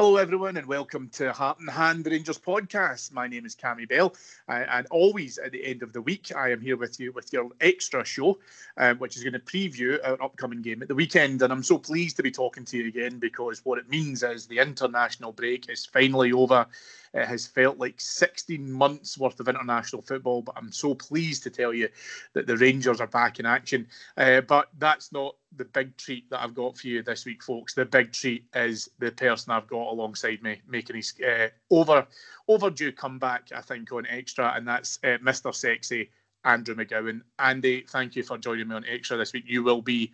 Hello, everyone, and welcome to Heart and Hand Rangers podcast. My name is Cammy Bell, uh, and always at the end of the week, I am here with you with your extra show, um, which is going to preview our upcoming game at the weekend. And I'm so pleased to be talking to you again because what it means is the international break is finally over. It has felt like 16 months worth of international football, but I'm so pleased to tell you that the Rangers are back in action. Uh, but that's not the big treat that I've got for you this week, folks. The big treat is the person I've got alongside me making his uh, over overdue comeback, I think, on Extra, and that's uh, Mr. Sexy, Andrew McGowan. Andy, thank you for joining me on Extra this week. You will be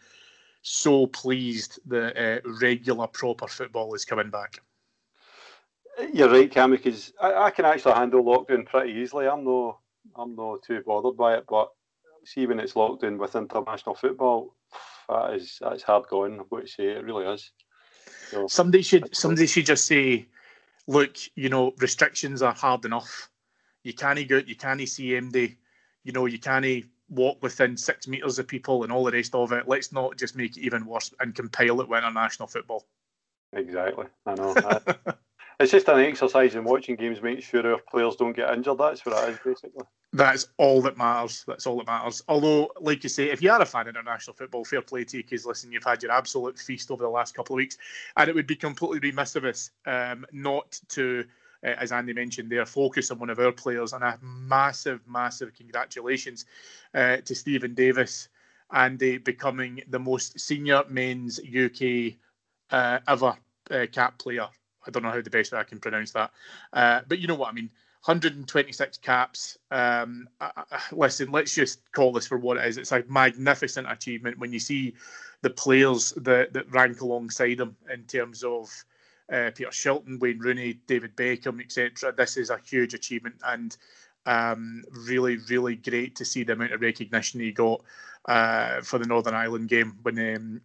so pleased that uh, regular, proper football is coming back. You're right, Cam, because I, I, can actually handle lockdown pretty easily. I'm no, I'm not too bothered by it. But see, when it's locked in with international football, that is that's hard going. I've got to say, it really is. So, somebody should somebody should just say, look, you know, restrictions are hard enough. You can't go, you can't see MD, you know, you can't walk within six meters of people and all the rest of it. Let's not just make it even worse and compile it with international football. Exactly, I know. it's just an exercise in watching games, making sure our players don't get injured. That's what it is, basically. That's all that matters. That's all that matters. Although, like you say, if you are a fan of international football, fair play to you because, listen, you've had your absolute feast over the last couple of weeks, and it would be completely remiss of us um, not to, uh, as Andy mentioned there, focus on one of our players. And a massive, massive congratulations uh, to Steven Davis, Andy becoming the most senior men's UK uh, ever uh, cap player I don't know how the best I can pronounce that, uh, but you know what I mean. 126 caps. Um, uh, listen, let's just call this for what it is. It's a magnificent achievement when you see the players that, that rank alongside him in terms of uh, Peter Shilton, Wayne Rooney, David Beckham, etc. This is a huge achievement and um, really, really great to see the amount of recognition he got uh, for the Northern Ireland game when um,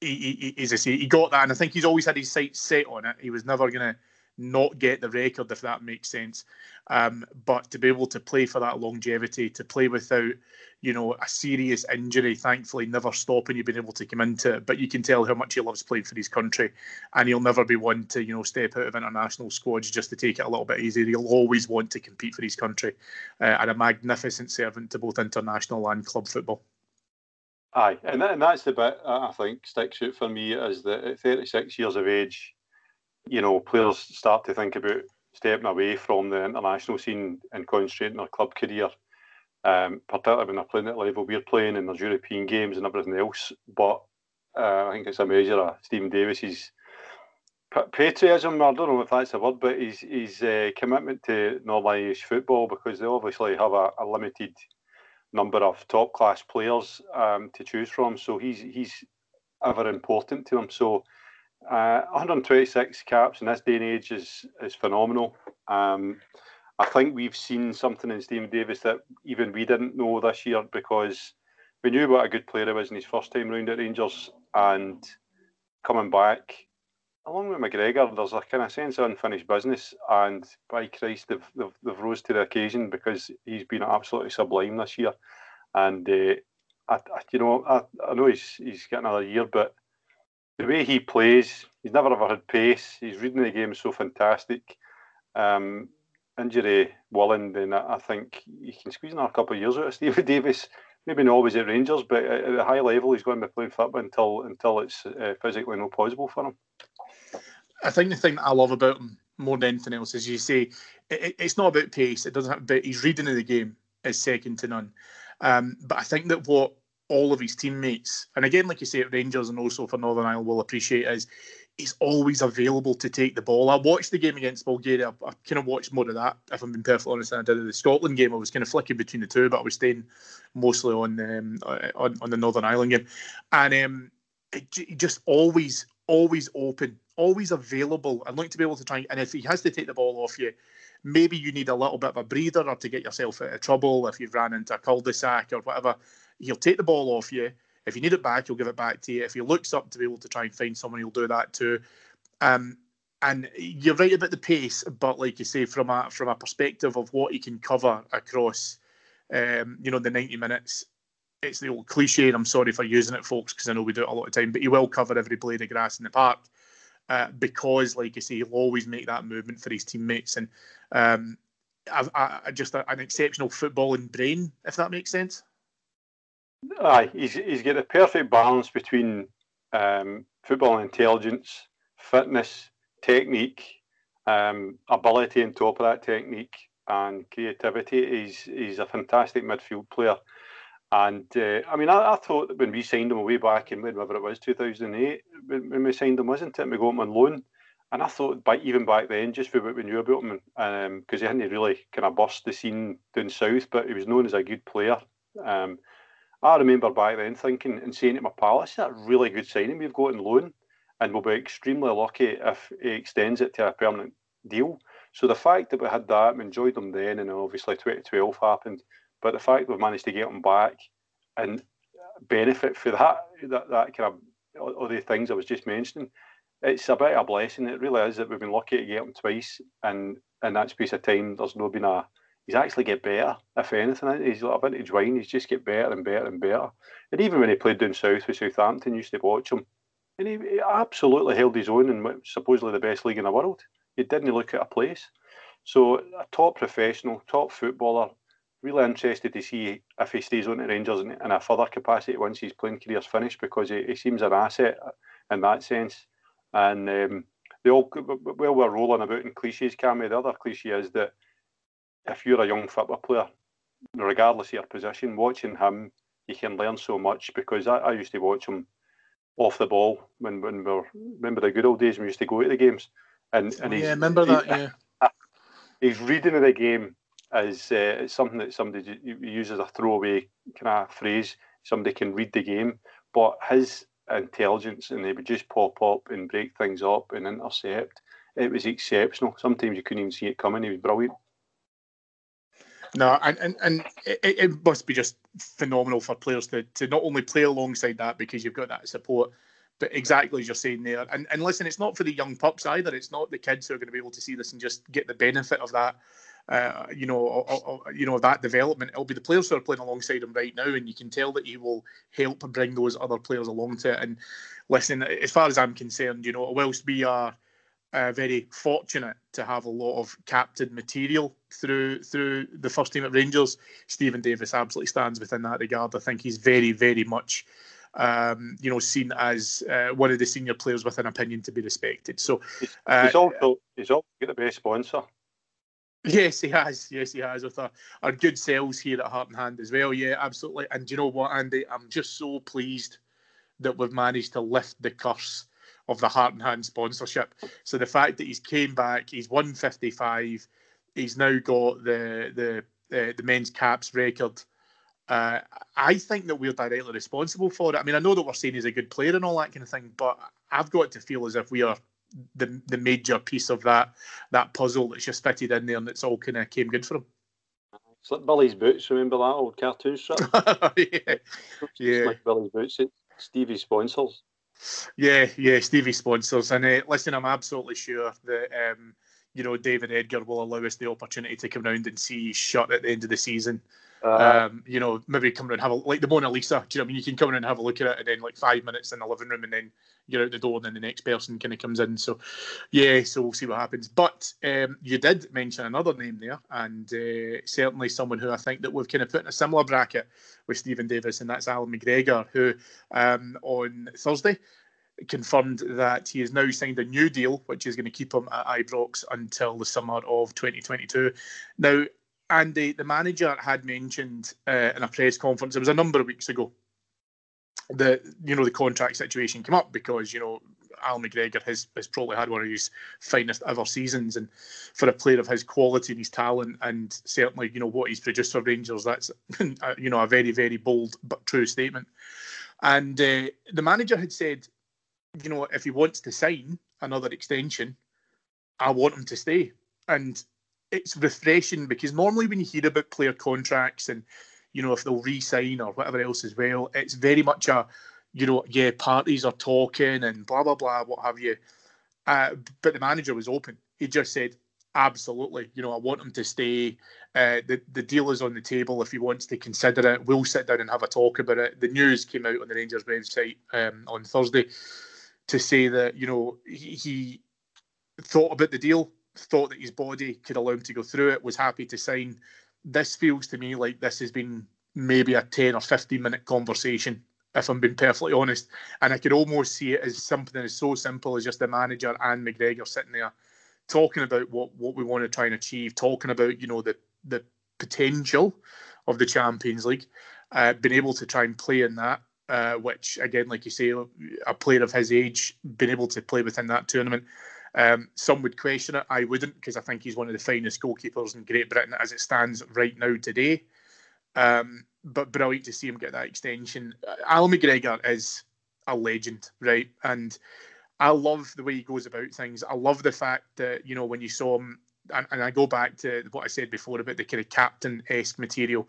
he, he, as I say, he got that, and I think he's always had his sights set on it. He was never going to not get the record, if that makes sense. Um, but to be able to play for that longevity, to play without, you know, a serious injury, thankfully never stopping you've been able to come into it. But you can tell how much he loves playing for his country, and he'll never be one to, you know, step out of international squads just to take it a little bit easier. He'll always want to compete for his country, uh, and a magnificent servant to both international and club football. Aye, and, that, and that's the bit I think sticks out for me is that at 36 years of age, you know, players start to think about stepping away from the international scene and concentrating their club career, um, particularly when they're playing at the level we're playing in there's European games and everything else. But uh, I think it's a measure of Steven Davis's patriotism. I don't know if that's a word, but his, his uh, commitment to Northern Irish football because they obviously have a, a limited number of top class players um, to choose from. So he's he's ever important to them. So uh, 126 caps in this day and age is is phenomenal. Um, I think we've seen something in Steven Davis that even we didn't know this year because we knew what a good player he was in his first time round at Rangers and coming back along with McGregor, there's a kind of sense of unfinished business, and by Christ, they've, they've, they've rose to the occasion because he's been absolutely sublime this year. And uh, I, I you know, I, I know he's he's got another year, but the way he plays, he's never ever had pace. He's reading the game so fantastic. Um, injury willing, then I, think he can squeeze another couple of years out of Stevie Davis. Maybe not always at Rangers, but at a high level, he's going to be playing football until until it's uh, physically not possible for him. I think the thing that I love about him more than anything else is you say it, it's not about pace. It doesn't have, but his reading of the game is second to none. Um, but I think that what all of his teammates, and again, like you say, at Rangers and also for Northern Ireland, will appreciate is he's always available to take the ball. I watched the game against Bulgaria. I, I kind of watched more of that, if I'm being perfectly honest, than I did the Scotland game. I was kind of flicking between the two, but I was staying mostly on um, on, on the Northern Ireland game. And um, it, just always, always open, always available. I'd like to be able to try, and if he has to take the ball off you, maybe you need a little bit of a breather or to get yourself out of trouble if you've ran into a cul-de-sac or whatever. He'll take the ball off you if you need it back, he'll give it back to you. If he looks up to be able to try and find someone, he'll do that too. Um, and you're right about the pace, but like you say, from a from a perspective of what he can cover across, um, you know, the 90 minutes, it's the old cliche, and I'm sorry for using it, folks, because I know we do it a lot of time. But he will cover every blade of grass in the park uh, because, like you say, he'll always make that movement for his teammates, and um, I, I, just a, an exceptional footballing brain, if that makes sense. Aye, he's he's got the perfect balance between um, football intelligence, fitness, technique, um, ability on top of that technique, and creativity. He's he's a fantastic midfield player. And uh, I mean, I, I, thought when we signed him way back in whenever it was 2008, when, when we signed him, wasn't it? We got him on loan. And I thought, by, even back then, just for what we knew about him, because um, he hadn't really kind of burst the scene down south, but he was known as a good player. Um, I remember back then thinking and saying to my pal, "This is a really good signing we've got in loan, and we'll be extremely lucky if he extends it to a permanent deal." So the fact that we had that, we enjoyed them then, and obviously 2012 happened, but the fact we've managed to get them back and benefit for that, that, that kind of all the things I was just mentioning, it's a bit of a blessing. It really is that we've been lucky to get him twice, and in that space of time, there's not been a he's actually get better. If anything, he's a vintage wine. He's just get better and better and better. And even when he played down south with Southampton, used to watch him, and he, he absolutely held his own in supposedly the best league in the world. He didn't look at a place. So a top professional, top footballer. Really interested to see if he stays on the Rangers in, in a further capacity once his playing career's finished because he, he seems an asset in that sense. And um, they all well we're rolling about in cliches, Cammy. The other cliche is that if you're a young football player, regardless of your position, watching him, you can learn so much because I, I used to watch him off the ball when when we were remember the good old days when we used to go to the games and and oh, yeah, remember that yeah. He's reading of the game is uh, something that somebody uses a throwaway kind of phrase. Somebody can read the game, but his intelligence and he would just pop up and break things up and intercept. It was exceptional. Sometimes you couldn't even see it coming. He was brilliant. No, and and, and it, it, must be just phenomenal for players to, to not only play alongside that because you've got that support, but exactly as you're saying there. And and listen, it's not for the young pups either. It's not the kids who are going to be able to see this and just get the benefit of that. Uh, you know, you know that development. It'll be the players who are playing alongside him right now, and you can tell that he will help bring those other players along to it. And listen, as far as I'm concerned, you know, whilst we are uh, very fortunate to have a lot of captain material through through the first team at Rangers. Steven Davis absolutely stands within that regard. I think he's very, very much, um, you know, seen as uh, one of the senior players with an opinion to be respected. So uh, he's also he's also got the best sponsor. Yes, he has. Yes, he has with our, good sales here at Heart and Hand as well. Yeah, absolutely. And do you know what, Andy? I'm just so pleased that we've managed to lift the curse of the Heart and Hand sponsorship. So the fact that he's came back, he's won 55, he's now got the the uh, the men's caps record. Uh, I think that we're directly responsible for it. I mean, I know that we're saying he's a good player and all that kind of thing, but I've got to feel as if we are the the major piece of that that puzzle that's just fitted in there and it's all kind of came good for him. Like Billy's boots. Remember that old cartoon strip? yeah, yeah. Like Billy's boots. Stevie sponsors. Yeah, yeah, Stevie sponsors, and uh, listen, I'm absolutely sure that um, you know, David Edgar will allow us the opportunity to come round and see shut at the end of the season. Uh, um, you know, maybe come around and have a like the Mona Lisa. Do you know what I mean? You can come in and have a look at it, and then like five minutes in the living room, and then you're out the door, and then the next person kind of comes in. So, yeah, so we'll see what happens. But um, you did mention another name there, and uh, certainly someone who I think that we've kind of put in a similar bracket with Steven Davis, and that's Allan McGregor, who um, on Thursday confirmed that he has now signed a new deal, which is going to keep him at Ibrox until the summer of 2022. Now, Andy, the manager had mentioned uh, in a press conference, it was a number of weeks ago, that you know the contract situation came up because you know Al McGregor has, has probably had one of his finest ever seasons, and for a player of his quality and his talent, and certainly you know what he's produced for Rangers, that's you know a very very bold but true statement. And uh, the manager had said you know, if he wants to sign another extension, I want him to stay. And it's refreshing because normally when you hear about player contracts and, you know, if they'll re-sign or whatever else as well, it's very much a, you know, yeah, parties are talking and blah blah blah, what have you. Uh, but the manager was open. He just said, absolutely, you know, I want him to stay. Uh, the the deal is on the table. If he wants to consider it, we'll sit down and have a talk about it. The news came out on the Rangers website um, on Thursday to say that you know he, he thought about the deal, thought that his body could allow him to go through it, was happy to sign. This feels to me like this has been maybe a 10 or 15 minute conversation, if I'm being perfectly honest. And I could almost see it as something as so simple as just the manager and McGregor sitting there talking about what, what we want to try and achieve, talking about, you know, the, the potential of the Champions League, uh, being able to try and play in that uh, which again, like you say, a player of his age being able to play within that tournament. Um, some would question it. I wouldn't because I think he's one of the finest goalkeepers in Great Britain as it stands right now today. Um, but brilliant to see him get that extension. Al McGregor is a legend, right? And I love the way he goes about things. I love the fact that you know when you saw him, and, and I go back to what I said before about the kind of captain esque material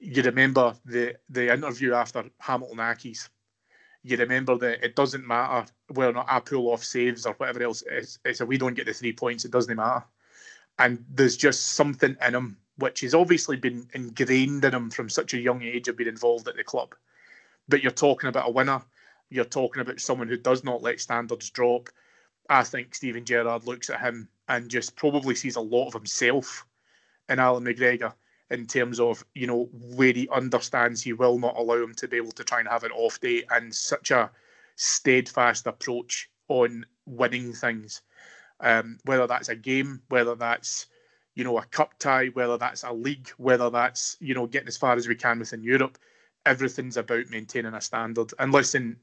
you remember the the interview after Hamilton Accies. You remember that it doesn't matter whether or not I pull off saves or whatever else. It's, a we don't get the three points. It doesn't matter. And there's just something in him which has obviously been ingrained in him from such a young age of being involved at the club. But you're talking about a winner. You're talking about someone who does not let standards drop. I think Steven Gerrard looks at him and just probably sees a lot of himself in Allan McGregor in terms of you know where he understands he will not allow him to be able to try and have an off day and such a steadfast approach on winning things. Um, whether that's a game whether that's you know a cup tie whether that's a league whether that's you know getting as far as we can within europe everything's about maintaining a standard. And listen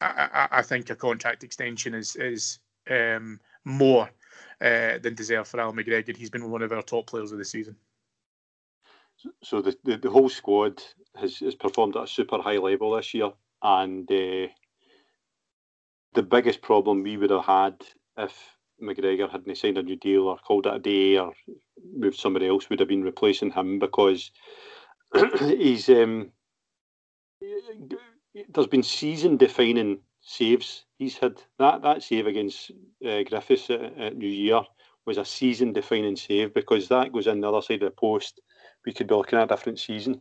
i, I, I think a contract extension is is um, more uh, than deserved for Al McGregor. He's been one of our top players of the season so the, the, the, whole squad has, has performed at a super high level this year, and uh, the biggest problem we would have had if McGregor hadn't signed a new deal or called it a day or moved somebody else would have been replacing him because he's um, there's been season defining saves he's had. That that save against uh, Griffiths at, at New Year was a season defining save because that goes in the other side of the post we could be looking at a different season.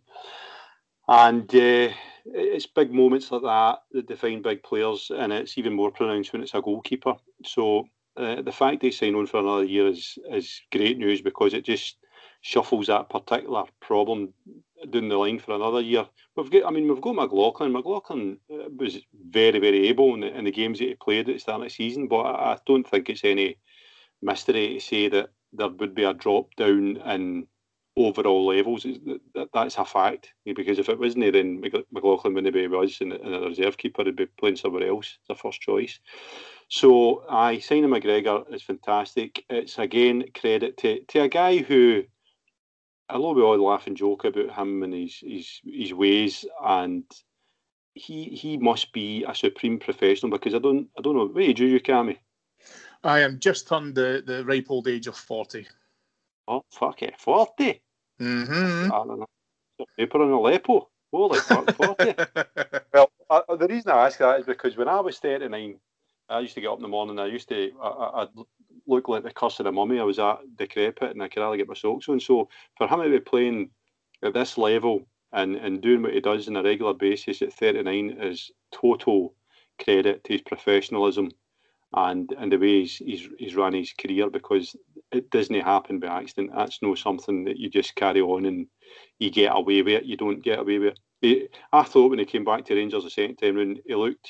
And uh, it's big moments like that that define big players, and it's even more pronounced when it's a goalkeeper. So uh, the fact they sign on for another year is is great news because it just shuffles that particular problem down the line for another year. We've got, I mean, we've got McLaughlin. McLaughlin uh, was very, very able in the, in the games that he played at the start of the season, but I, I don't think it's any mystery to say that there would be a drop down in overall levels. That's a fact because if it wasn't, then McLaughlin wouldn't be was, and, and a reserve keeper would be playing somewhere else. It's a first choice. So I signing McGregor is fantastic. It's again credit to, to a guy who, although we all laugh and joke about him and his his his ways, and he he must be a supreme professional because I don't I don't know what age are you, Cammy? I am just turned the, the ripe old age of forty. Oh, fuck it, 40? Mm-hmm. I don't know. Paper on Aleppo. Holy fuck, 40. well, uh, the reason I ask that is because when I was 39, I used to get up in the morning. I used to, I, I'd look like the curse of the mummy. I was at decrepit and I could hardly get my socks on. So for him to be playing at this level and, and doing what he does on a regular basis at 39 is total credit to his professionalism and and the way he's, he's, he's run his career because it doesn't happen by accident. That's no something that you just carry on and you get away with it. You don't get away with it. He, I thought when he came back to Rangers the second time round, he looked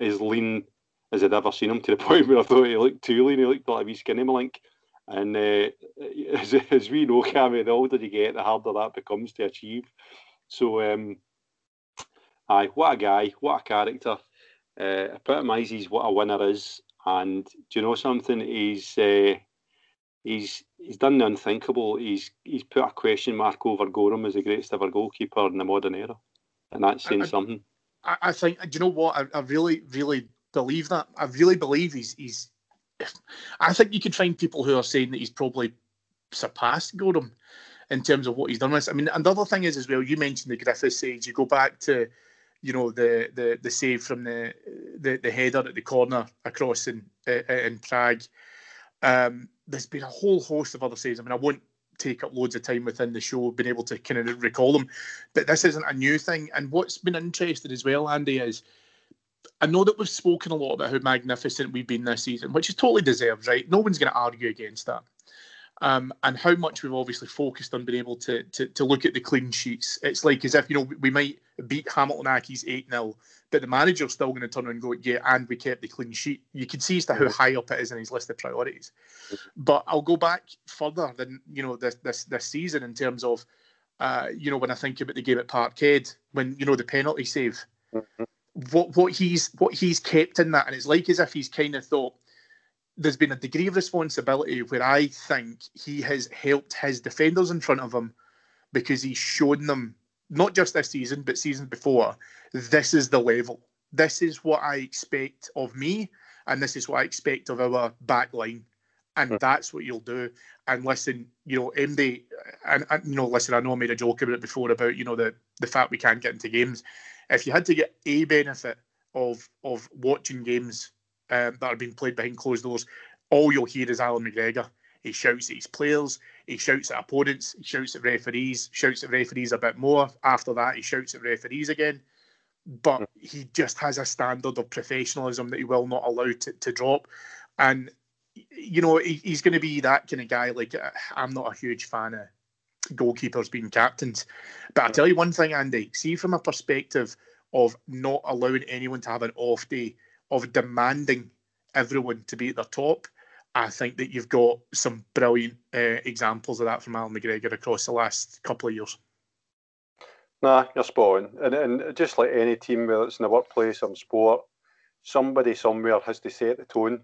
as lean as I'd ever seen him to the point where I thought he looked too lean. He looked like a wee skinny malink. And uh, as, as we know, Cammy, the older you get, the harder that becomes to achieve. So, um, aye, what a guy, what a character. Uh, epitomises what a winner is. And do you know something? He's uh, he's he's done the unthinkable. He's he's put a question mark over Goram as the greatest ever goalkeeper in the modern era, and that's saying I, something. I, I think. Do you know what? I, I really, really believe that. I really believe he's he's. I think you could find people who are saying that he's probably surpassed Goram in terms of what he's done with. I mean, and the other thing is as well. You mentioned the Griffiths stage. You go back to you know the the the save from the the, the header at the corner across in uh, in Prague. Um, there's been a whole host of other saves. I mean, I won't take up loads of time within the show being able to kind of recall them, but this isn't a new thing. And what's been interesting as well, Andy, is I know that we've spoken a lot about how magnificent we've been this season, which is totally deserved, right? No one's going to argue against that um, and how much we've obviously focused on being able to, to, to look at the clean sheets. It's like as if you know we might beat Hamilton Accies eight 0 but the manager's still going to turn around and go, yeah, and we kept the clean sheet. You can see as to how high up it is in his list of priorities. But I'll go back further than you know this this this season in terms of, uh, you know, when I think about the game at Parkhead, when you know the penalty save. Mm-hmm. What what he's what he's kept in that, and it's like as if he's kind of thought, there's been a degree of responsibility where I think he has helped his defenders in front of him because he's shown them not just this season but seasons before this is the level. This is what I expect of me and this is what I expect of our back line. And that's what you'll do. And listen you know MD and, and, you know listen I know I made a joke about it before about you know the the fact we can't get into games. If you had to get a benefit of of watching games um, that are being played behind closed doors, all you'll hear is Allan McGregor. He shouts at his players, he shouts at opponents, he shouts at referees, shouts at referees a bit more. After that, he shouts at referees again. But hmm. he just has a standard of professionalism that he will not allow to, to drop. And, you know, he, he's going to be that kind of guy. Like, uh, I'm not a huge fan of goalkeepers being captains. But I hmm. tell you one thing, Andy, see from a perspective of not allowing anyone to have an off day, of demanding everyone to be at the top, I think that you've got some brilliant uh, examples of that from Allan McGregor across the last couple of years. Nah, you're spot on. And, and just like any team, whether it's in the workplace or in sport, somebody somewhere has to set the tone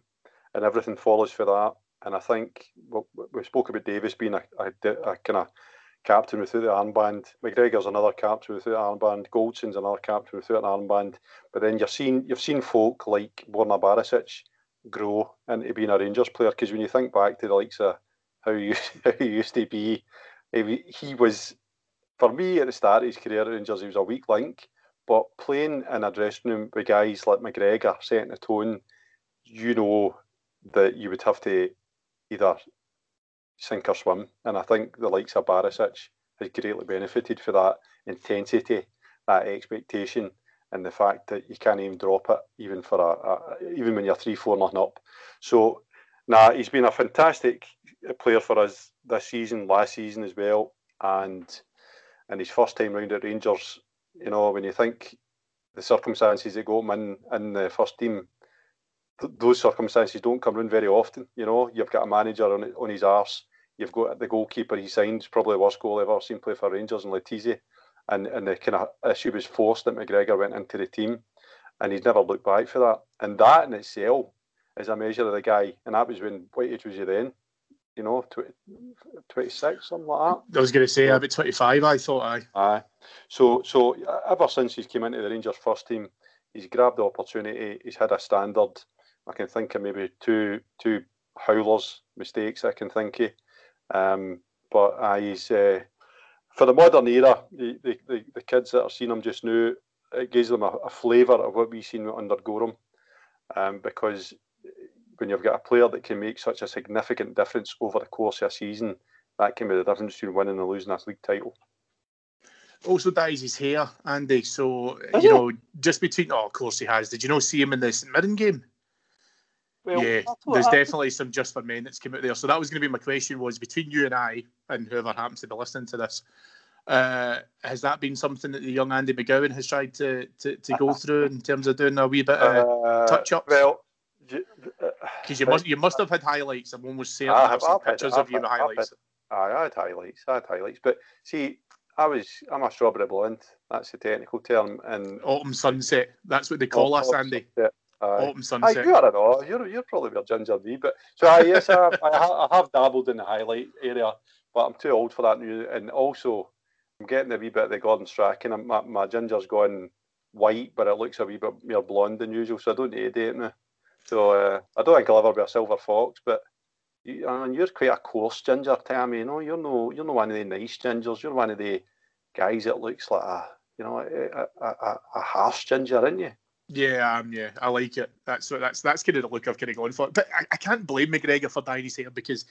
and everything follows for that. And I think well, we spoke about Davis being a, a, a kind of captain without the armband. McGregor's another captain without an armband. Goldson's another captain without an armband. But then you've seen you've seen folk like Borna Barisic grow into being a Rangers player. Because when you think back to the likes of how he, how he used to be, he was for me at the start of his career at Rangers, he was a weak link. But playing in a dressing room with guys like McGregor setting the tone, you know that you would have to either sink or swim. And I think the likes of Barisic has greatly benefited for that intensity, that expectation, and the fact that you can't even drop it, even for a, a even when you're three, four nothing up. So, nah, he's been a fantastic player for us this season, last season as well, and and his first time round at Rangers. You know, when you think the circumstances that go in in the first team, th- those circumstances don't come in very often. You know, you've got a manager on on his arse. You've got the goalkeeper he signed, probably the worst goal I've ever seen play for Rangers, and Letizi. And and the kind of issue was forced that McGregor went into the team, and he's never looked back for that. And that in itself is a measure of the guy. And that was when what age was he then? You know, 20, 26, something like that. I was going to say about 25. I thought I. Aye. So so ever since he's came into the Rangers first team, he's grabbed the opportunity. He's had a standard. I can think of maybe two two howlers mistakes I can think of. Um, but uh, he's uh, for the modern era, the, the, the, the, kids that are seeing him just now, it gives them a, a flavour of what we've seen under Goram. Um, because when you've got a player that can make such a significant difference over the course of a season, that can be the difference between winning and losing a league title. Also dyes his hair, Andy. So you know, just between oh, of course he has. Did you know see him in the St Mirren game? Well, yeah, there's definitely some just for men that's come out there. So that was going to be my question: was between you and I, and whoever happens to be listening to this, uh, has that been something that the young Andy McGowan has tried to to, to go through in terms of doing a wee bit of uh, touch ups? Well, because you must you must have had highlights. Someone was saying I have, seen pictures of you with highlights. I had highlights. I had highlights, but see, I was I'm a strawberry blonde. That's the technical term. And autumn sunset. That's what they call us, Andy. Sunset. Uh, Autumn sunset. I, you are know. You're you're probably more ginger me, but so uh, yes, I, I, I, have dabbled in the highlight area, but I'm too old for that now. And also, I'm getting a wee bit of the Gordon Strachan. And my, my ginger's gone white, but it looks a wee bit more blonde than usual. So I don't need date now. So uh, I don't think I'll ever be a silver fox, but you, I mean, you're quite a coarse ginger, Cammy. You know, you're no you're no one of the nice gingers. You're one of the guys that looks like a you know a, a, a, a harsh ginger, aren't you? Yeah, um, yeah, I like it. That's that's that's kind of the look I've kind of gone for. But I, I can't blame McGregor for dyeing his hair because,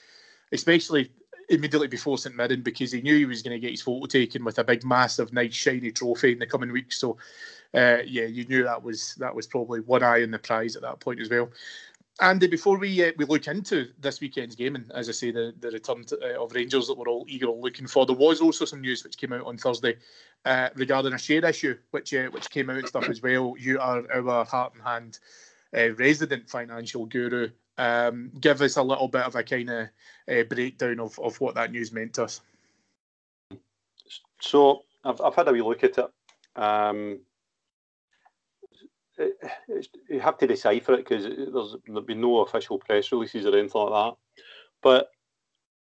especially immediately before St Mirren, because he knew he was going to get his photo taken with a big, massive, nice, shiny trophy in the coming weeks. So, uh, yeah, you knew that was that was probably one eye on the prize at that point as well. Andy, before we uh, we look into this weekend's game, and as I say, the, the return to, uh, of Rangers that we're all eagerly looking for, there was also some news which came out on Thursday uh, regarding a share issue, which uh, which came out and stuff as well. You are our heart and hand uh, resident financial guru. Um, give us a little bit of a kind of uh, breakdown of, of what that news meant to us. So I've, I've had a wee look at it. Um, you have to decipher it because there's there'll be no official press releases or anything like that. But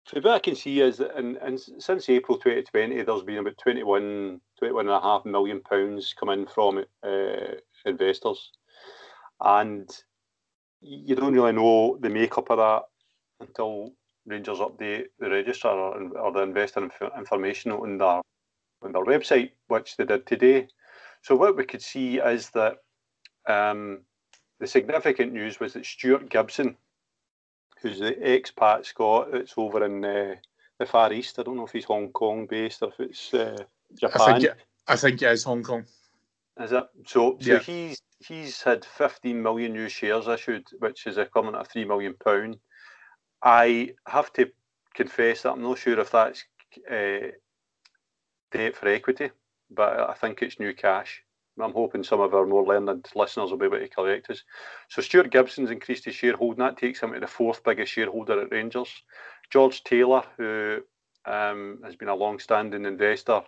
from what I can see is that in, in, since April 2020, there's been about 21, 21 and a half million pounds come in from uh, investors. And you don't really know the makeup of that until Rangers update the register or, or the investor inf- information on their, on their website, which they did today. So what we could see is that um, the significant news was that Stuart Gibson, who's the expat Scot that's over in uh, the Far East, I don't know if he's Hong Kong based or if it's uh, Japan. I think, it, I think it is Hong Kong. Is it? So, so yeah. he's he's had 15 million new shares issued, which is equivalent to three million pound. I have to confess that I'm not sure if that's uh, debt for equity, but I think it's new cash. I'm hoping some of our more learned listeners will be able to correct us. So Stuart Gibson's increased his shareholding. That takes him to the fourth biggest shareholder at Rangers. George Taylor, who um, has been a long-standing investor,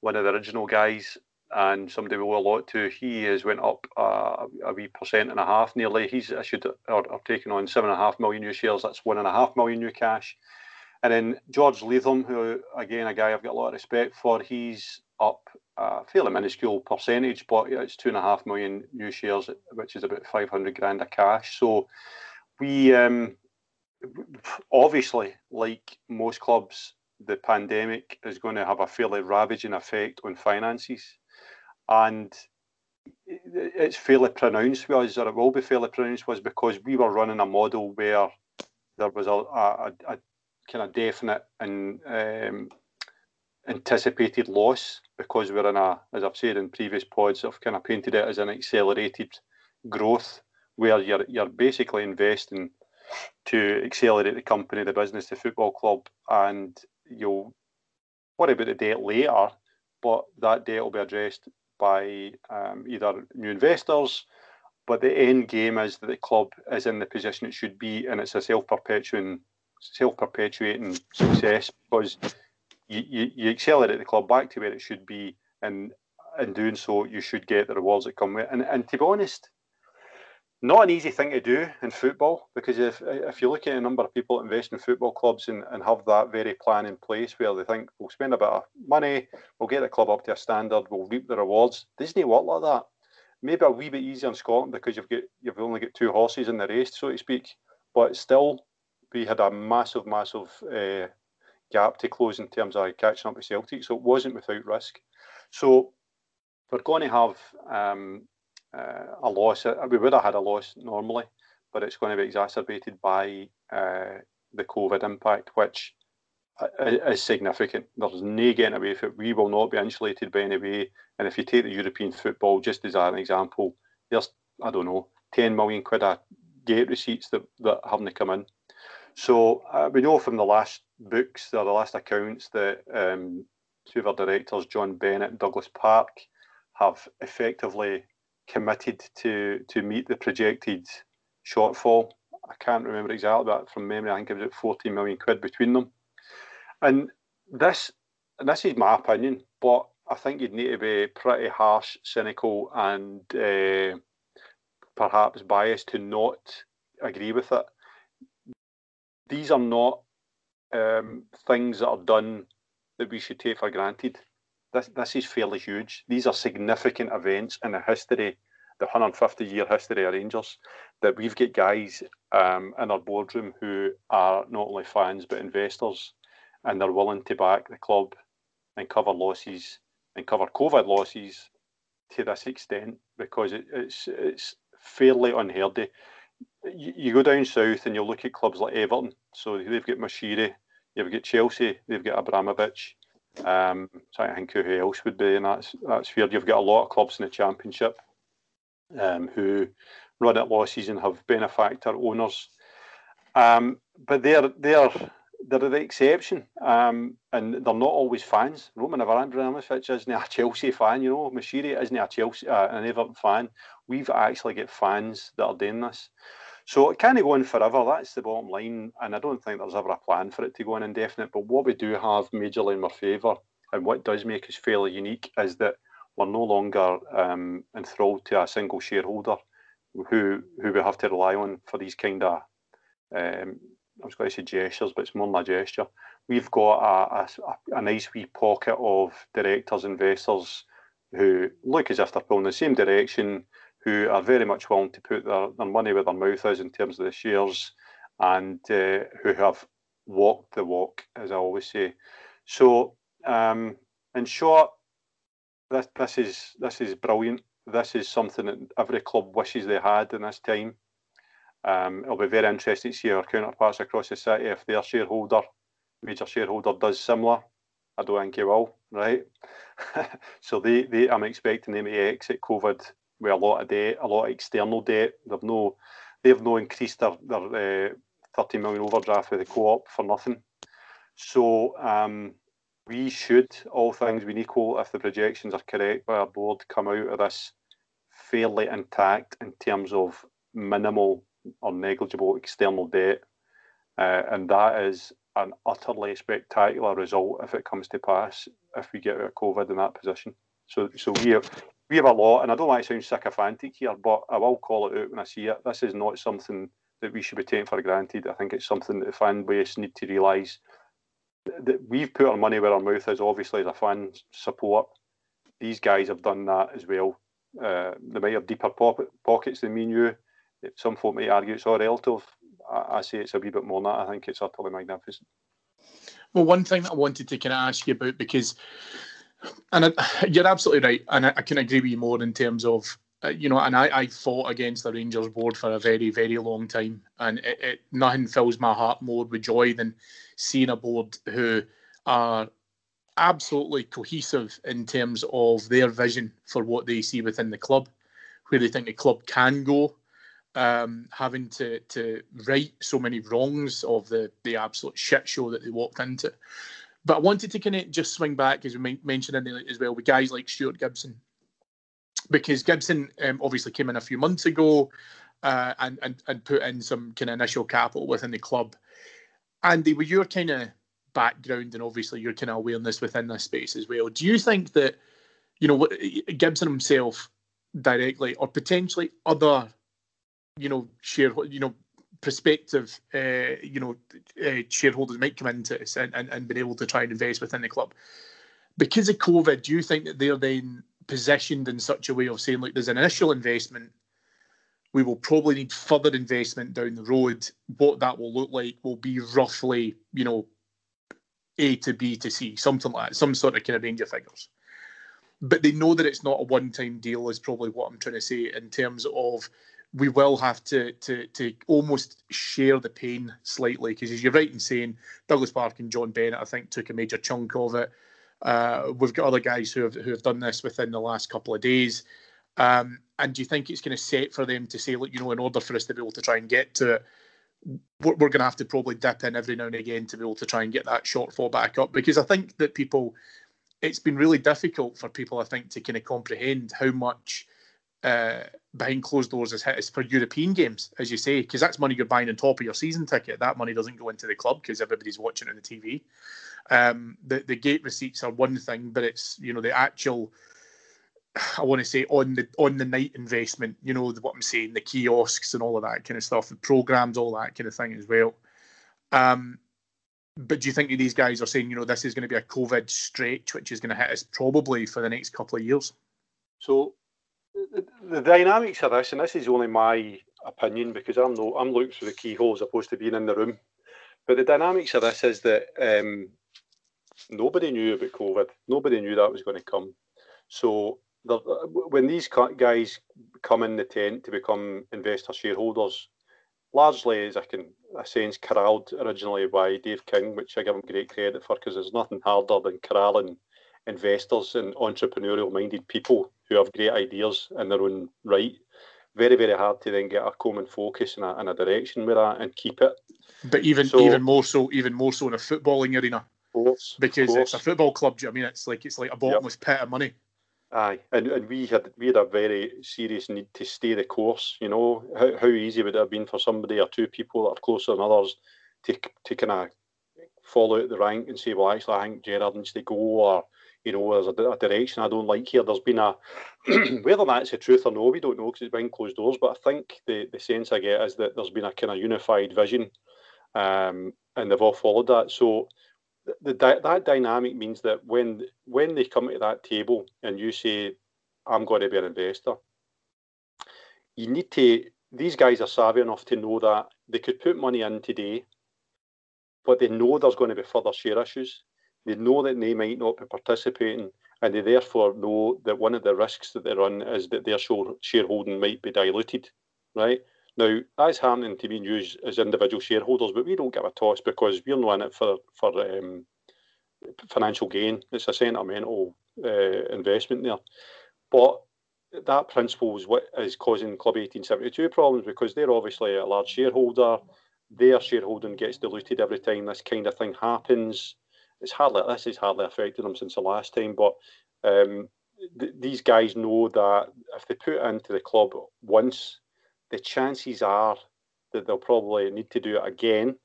one of the original guys, and somebody we owe a lot to, he has went up uh, a wee percent and a half nearly. He's issued or, or taken on seven and a half million new shares. That's one and a half million new cash. And then George Letham, who again a guy I've got a lot of respect for, he's up a fairly minuscule percentage, but it's two and a half million new shares, which is about 500 grand of cash. So we um, obviously, like most clubs, the pandemic is going to have a fairly ravaging effect on finances. And it's fairly pronounced with us, or it will be fairly pronounced was because we were running a model where there was a, a, a kind of definite and um, anticipated loss because we're in a, as I've said in previous pods, I've kind of painted it as an accelerated growth where you're you're basically investing to accelerate the company, the business, the football club, and you'll worry about the debt later, but that debt will be addressed by um, either new investors. But the end game is that the club is in the position it should be, and it's a self-perpetuating, self-perpetuating success because you, you, accelerate the club back to where it should be, and in doing so, you should get the rewards that come with it. And, and to be honest, not an easy thing to do in football because if if you look at a number of people that invest in football clubs and, and have that very plan in place where they think we'll spend a bit of money, we'll get the club up to a standard, we'll reap the rewards. Doesn't work like that. Maybe a wee bit easier in Scotland because you've got you've only got two horses in the race, so to speak. But still, we had a massive, massive uh, gap to close in terms of catching up with Celtic, so it wasn't without risk. So we're going to have um, uh, a loss. Uh, we would have had a loss normally, but it's going to be exacerbated by uh, the COVID impact, which is significant. There's no getting away from it. We will not be insulated by any way. And if you take the European football, just as an example, there's, I don't know, 10 million quid of gate receipts that, that haven't come in. So uh, we know from the last books or the last accounts that um, two of our directors, John Bennett and Douglas Park, have effectively committed to to meet the projected shortfall. I can't remember exactly, but from memory, I think it was at 14 million quid between them. And this, and this is my opinion, but I think you'd need to be pretty harsh, cynical, and uh, perhaps biased to not agree with it. These are not um, things that are done that we should take for granted. This, this is fairly huge. These are significant events in the history, the 150 year history of Rangers, that we've got guys um, in our boardroom who are not only fans but investors, and they're willing to back the club and cover losses and cover COVID losses to this extent because it, it's it's fairly unheard of. You, go down south and you look at clubs like Everton, so they've got Moshiri, you've got Chelsea, they've got Abramovich. Um, so I think who else would be in that, that sphere. You've got a lot of clubs in the Championship um, who run at losses and have benefactor owners. Um, but they're they're they're the exception, um, and they're not always fans. Roman Abramovich isn't a Chelsea fan, you know. Moshiri isn't a Chelsea, uh, an Everton fan. We've actually got fans that are doing this. So it can't go on forever. That's the bottom line, and I don't think there's ever a plan for it to go on indefinite. But what we do have majorly in our favour, and what does make us fairly unique, is that we're no longer um, enthralled to a single shareholder who who we have to rely on for these kind of um, I was going to say gestures, but it's more a gesture. We've got a, a, a nice wee pocket of directors, investors who look as if they're pulling the same direction, who are very much willing to put their, their money where their mouth is in terms of the shares, and uh, who have walked the walk, as I always say. So, um, in short, this this is this is brilliant. This is something that every club wishes they had in this time. Um, it'll be very interesting to see our counterparts across the city if their shareholder, major shareholder, does similar. I don't think he will, right? so they, they, I'm expecting them to exit COVID with a lot of debt, a lot of external debt. They've no, they've no increased their, their uh, 30 million overdraft with the co-op for nothing. So um, we should, all things being equal, if the projections are correct by our board, come out of this fairly intact in terms of minimal or negligible external debt. Uh, and that is an utterly spectacular result if it comes to pass if we get out of COVID in that position. So, so we have, we have a lot, and I don't want to sound sycophantic here, but I will call it out when I see it. This is not something that we should be taking for granted. I think it's something that the fan base need to realise that we've put our money where our mouth is. Obviously, as a fan support, these guys have done that as well. Uh, they might have deeper pockets than me and you, some folk may argue it's all relative. I, I, say it's a wee bit more than that. I think it's utterly magnificent. Well, one thing that I wanted to kind of ask you about because, and I, you're absolutely right, and I, I, can agree with you more in terms of. Uh, you know, and I, I fought against the Rangers board for a very, very long time, and it, it, nothing fills my heart more with joy than seeing a board who are absolutely cohesive in terms of their vision for what they see within the club, where they think the club can go, um, having to to right so many wrongs of the the absolute shit show that they walked into. But I wanted to kind of just swing back, as we mentioned in there as well, with guys like Stuart Gibson, because Gibson um, obviously came in a few months ago uh, and, and and put in some kind of initial capital within the club. Andy, with your kind of background and obviously your kind of awareness within this space as well, do you think that you know Gibson himself directly or potentially other you know, share, you know, prospective, uh, you know, uh, shareholders might come into this and, and, and be able to try and invest within the club. Because of COVID, do you think that they're then positioned in such a way of saying, like, there's an initial investment, we will probably need further investment down the road. What that will look like will be roughly, you know, A to B to C, something like that, some sort of kind of range of figures. But they know that it's not a one time deal, is probably what I'm trying to say in terms of we will have to to to almost share the pain slightly because, as you're right in saying, Douglas Park and John Bennett, I think, took a major chunk of it. Uh, we've got other guys who have who have done this within the last couple of days. Um, and do you think it's going to set for them to say, look, you know, in order for us to be able to try and get to it, we're, we're going to have to probably dip in every now and again to be able to try and get that shortfall back up? Because I think that people, it's been really difficult for people, I think, to kind of comprehend how much uh, behind closed doors is hit is for European games, as you say, because that's money you're buying on top of your season ticket. That money doesn't go into the club because everybody's watching on the TV. Um, the the gate receipts are one thing, but it's you know the actual I want to say on the on the night investment, you know what I'm saying, the kiosks and all of that kind of stuff, the programs, all that kind of thing as well. Um, but do you think these guys are saying, you know, this is going to be a COVID stretch, which is going to hit us probably for the next couple of years? So the, dynamics of this, and this is only my opinion because I'm no, I'm looking through the keyhole as opposed to being in the room. But the dynamics of this is that um, nobody knew about COVID. Nobody knew that was going to come. So the, when these guys come in the tent to become investor shareholders, largely as I can a sense corralled originally by Dave King, which I give him great credit for because there's nothing harder than corralling investors and entrepreneurial minded people who have great ideas in their own right. Very, very hard to then get a common focus and a, and a direction with that and keep it. But even so, even more so, even more so in a footballing arena. Course, because it's a football club. I mean, it's like it's like a bottomless yep. pit of money. Aye, and, and we had we had a very serious need to stay the course. You know, how, how easy would it have been for somebody or two people that are closer than others to to kind of fall out the rank and say, well, actually, I think Gerrard needs to go, or you know, there's a, a direction I don't like here. There's been a whether that's the truth or no, we don't know because it's been closed doors. But I think the the sense I get is that there's been a kind of unified vision, um, and they've all followed that. So the, the, that dynamic means that when when they come to that table and you say, "I'm going to be an investor," you need to. These guys are savvy enough to know that they could put money in today, but they know there's going to be further share issues. They know that they might not be participating, and they therefore know that one of the risks that they run is that their shareholding might be diluted. Right now, that's happening to and you as individual shareholders, but we don't give a toss because we're not in it for for um, financial gain. It's a sentimental uh, investment there. But that principle is what is causing Club 1872 problems because they're obviously a large shareholder. Their shareholding gets diluted every time this kind of thing happens. It's hardly this has hardly affected them since the last time, but um, th- these guys know that if they put into the club once the chances are that they'll probably need to do it again.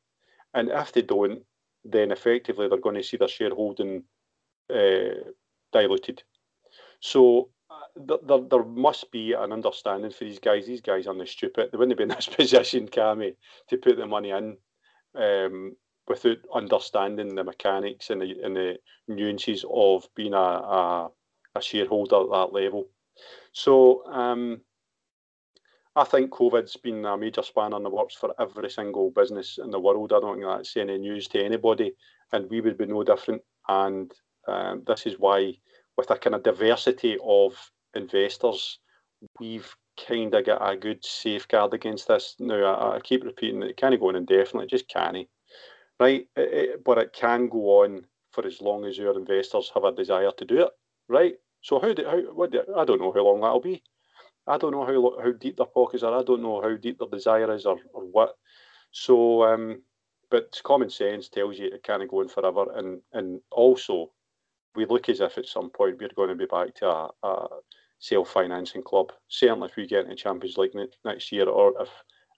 And if they don't, then effectively they're going to see their shareholding uh, diluted. So uh, there, there must be an understanding for these guys. These guys aren't stupid. They wouldn't be in this position, Cammy, to put the money in um, without understanding the mechanics and the, and the nuances of being a, a, a shareholder at that level. So um, I think COVID's been a major spanner in the works for every single business in the world. I don't think that's any news to anybody, and we would be no different. And um, this is why, with a kind of diversity of investors, we've kind of got a good safeguard against this. Now, I, I keep repeating that it can't go on indefinitely, just can't. Right, it, it, but it can go on for as long as your investors have a desire to do it. Right. So how do how what do, I don't know how long that'll be. I don't know how how deep their pockets are. I don't know how deep their desire is or, or what. So, um, but common sense tells you it can't go on forever. And and also, we look as if at some point we're going to be back to a, a self-financing club. Certainly, if we get into Champions League next year, or if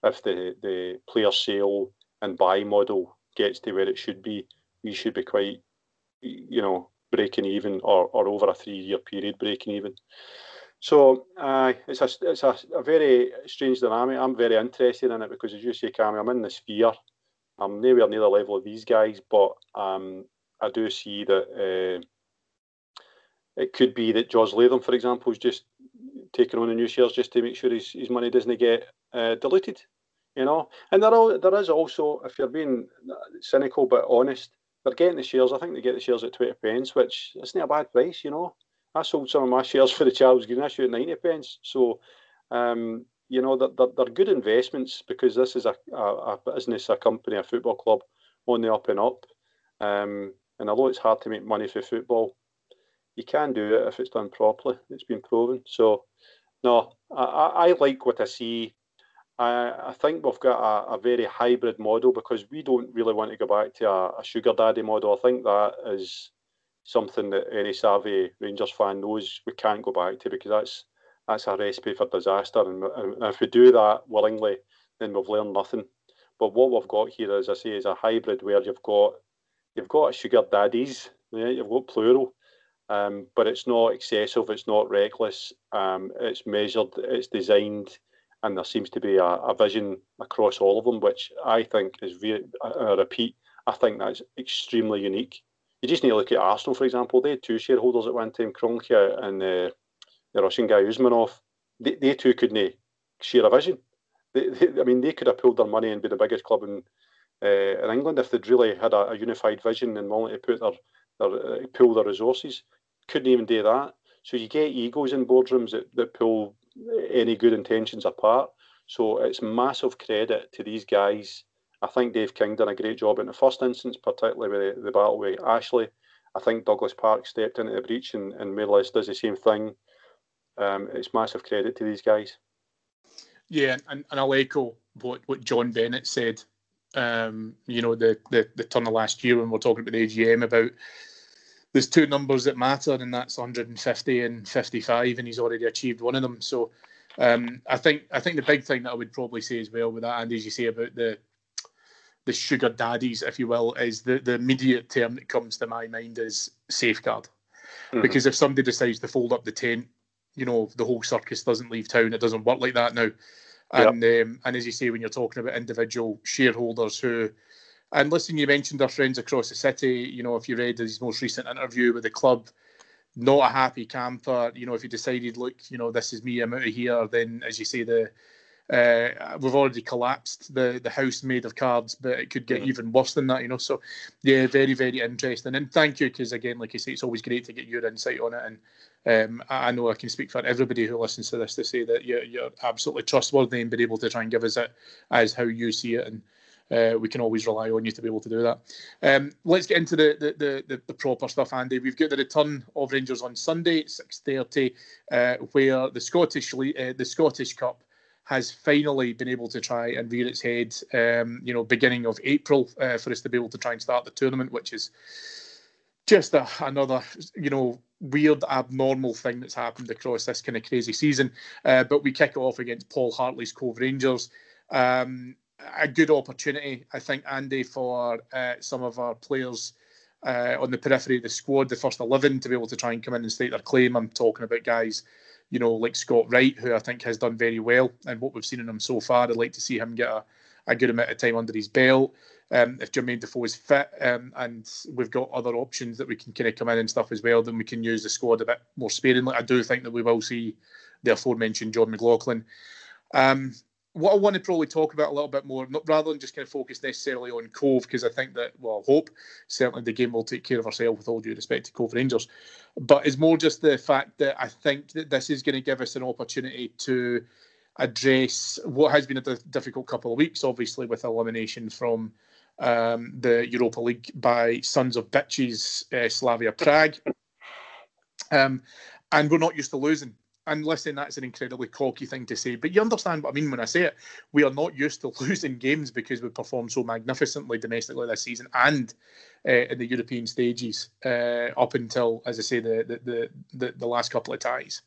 if the the player sale and buy model gets to where it should be, we should be quite, you know, breaking even or, or over a three-year period breaking even. So uh, it's a it's a, a, very strange dynamic. I'm very interested in it because, as you say, Cammy, I'm in the sphere. I'm nowhere near the level of these guys, but um, I do see that uh, it could be that George Letham, for example, is just taking on the new shares just to make sure his, his money doesn't get uh, diluted. You know, and there are, there is also, if you're being cynical but honest, they're getting the shares. I think they get the shares at twenty pence, which isn't a bad price. You know, I sold some of my shares for the Charles Green issue at 90 pence. So um, you know, they're, they're, they're, good investments because this is a, a, a, business, a company, a football club on the up and up. Um, and although it's hard to make money for football, you can do it if it's done properly. It's been proven. So, no, I, I like what I see. I, I think we've got a, a, very hybrid model because we don't really want to go back to a, a sugar daddy model. I think that is something that any savvy Rangers fan knows we can't go back to because that's that's a recipe for disaster. And, and if we do that willingly, then we've learned nothing. But what we've got here, as I say, is a hybrid where you've got you've got sugar daddies, yeah, you've got plural, um, but it's not excessive, it's not reckless, um, it's measured, it's designed, and there seems to be a, a vision across all of them, which I think is I repeat, I think that's extremely unique. You just need to look at Arsenal, for example. They had two shareholders at one time, Kroenke and uh, the Russian guy Usmanov. They, they two couldn't share a vision. They, they, I mean, they could have pulled their money and be the biggest club in uh, in England if they'd really had a, a unified vision and wanted to put their, their uh, their resources. Couldn't even do that. So you get egos in boardrooms that, that pull any good intentions apart. So it's massive credit to these guys. I think Dave King done a great job in the first instance, particularly with the, the battle with Ashley. I think Douglas Park stepped into the breach and, and more or less does the same thing. Um, it's massive credit to these guys. Yeah, and, and I'll echo what, what John Bennett said um, you know, the, the, the turn of last year when we're talking about the AGM about there's two numbers that matter, and that's 150 and 55, and he's already achieved one of them. So um, I think I think the big thing that I would probably say as well with that, and as you say about the the sugar daddies, if you will, is the, the immediate term that comes to my mind is safeguard. Mm-hmm. Because if somebody decides to fold up the tent, you know, the whole circus doesn't leave town. It doesn't work like that now. And yep. um, and as you say, when you're talking about individual shareholders who, and listen, you mentioned our friends across the city. You know, if you read his most recent interview with the club, not a happy camper. You know, if he decided, look, you know, this is me, I'm out of here. Then, as you say, the uh, we've already collapsed the the house made of cards, but it could get mm-hmm. even worse than that. You know, so yeah, very very interesting. And thank you because again, like you say, it's always great to get your insight on it and um, I know I can speak for everybody who listens to this to say that you're, you're absolutely trustworthy and been able to try and give us it as how you see it, and uh, we can always rely on you to be able to do that. Um, let's get into the the, the the, proper stuff, Andy. We've got the return of Rangers on Sunday, at six thirty, uh, where the Scottish uh, the Scottish Cup has finally been able to try and rear its head. Um, you know, beginning of April uh, for us to be able to try and start the tournament, which is just a, another you know weird, abnormal thing that's happened across this kind of crazy season. Uh, but we kick off against Paul Hartley's Cove Rangers. Um, a good opportunity, I think, Andy, for uh, some of our players uh, on the periphery of the squad, the first 11, to be able to try and come in and state their claim. I'm talking about guys, you know, like Scott Wright, who I think has done very well. And what we've seen in him so far, I'd like to see him get a, a good amount of time under his belt. Um, if Jermaine Defoe is fit um, and we've got other options that we can kind of come in and stuff as well, then we can use the squad a bit more sparingly. I do think that we will see the aforementioned Jon McLaughlin. Um, what I want to probably talk about a little bit more, not, rather than just kind of focus necessarily on Cove, because I think that, well, I hope certainly the game will take care of herself with all due respect to Cove Rangers. But it's more just the fact that I think that this is going to give us an opportunity to address what has been a difficult couple of weeks, obviously, with elimination from um, the Europa League by Sons of Bitches uh, Slavia Prague. Um, and we're not used to losing. And listen, that's an incredibly cocky thing to say, but you understand what I mean when I say it. We are not used to losing games because we performed so magnificently domestically this season and uh, in the European stages uh, up until, as I say, the the, the the last couple of ties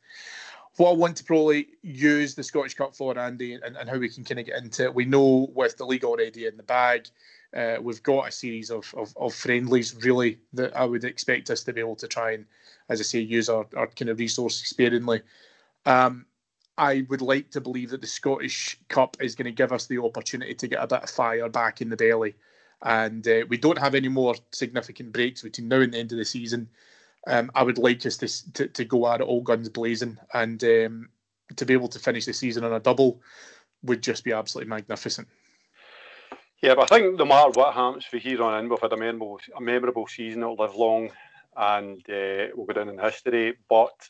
what I want to probably use the Scottish Cup for, Andy, and, and how we can kind of get into it. We know with the league already in the bag, uh, we've got a series of, of, of, friendlies really that I would expect us to be able to try and, as I say, use our, our kind of resources sparingly. Um, I would like to believe that the Scottish Cup is going to give us the opportunity to get a bit of fire back in the belly. And uh, we don't have any more significant breaks between now and the end of the season. Um, I would like us to, to, to go at it all guns blazing and um, to be able to finish the season on a double would just be absolutely magnificent. Yeah, but I think no matter what happens for here on in, we've had a memorable, a memorable season. It'll live long, and uh, we'll go down in history. But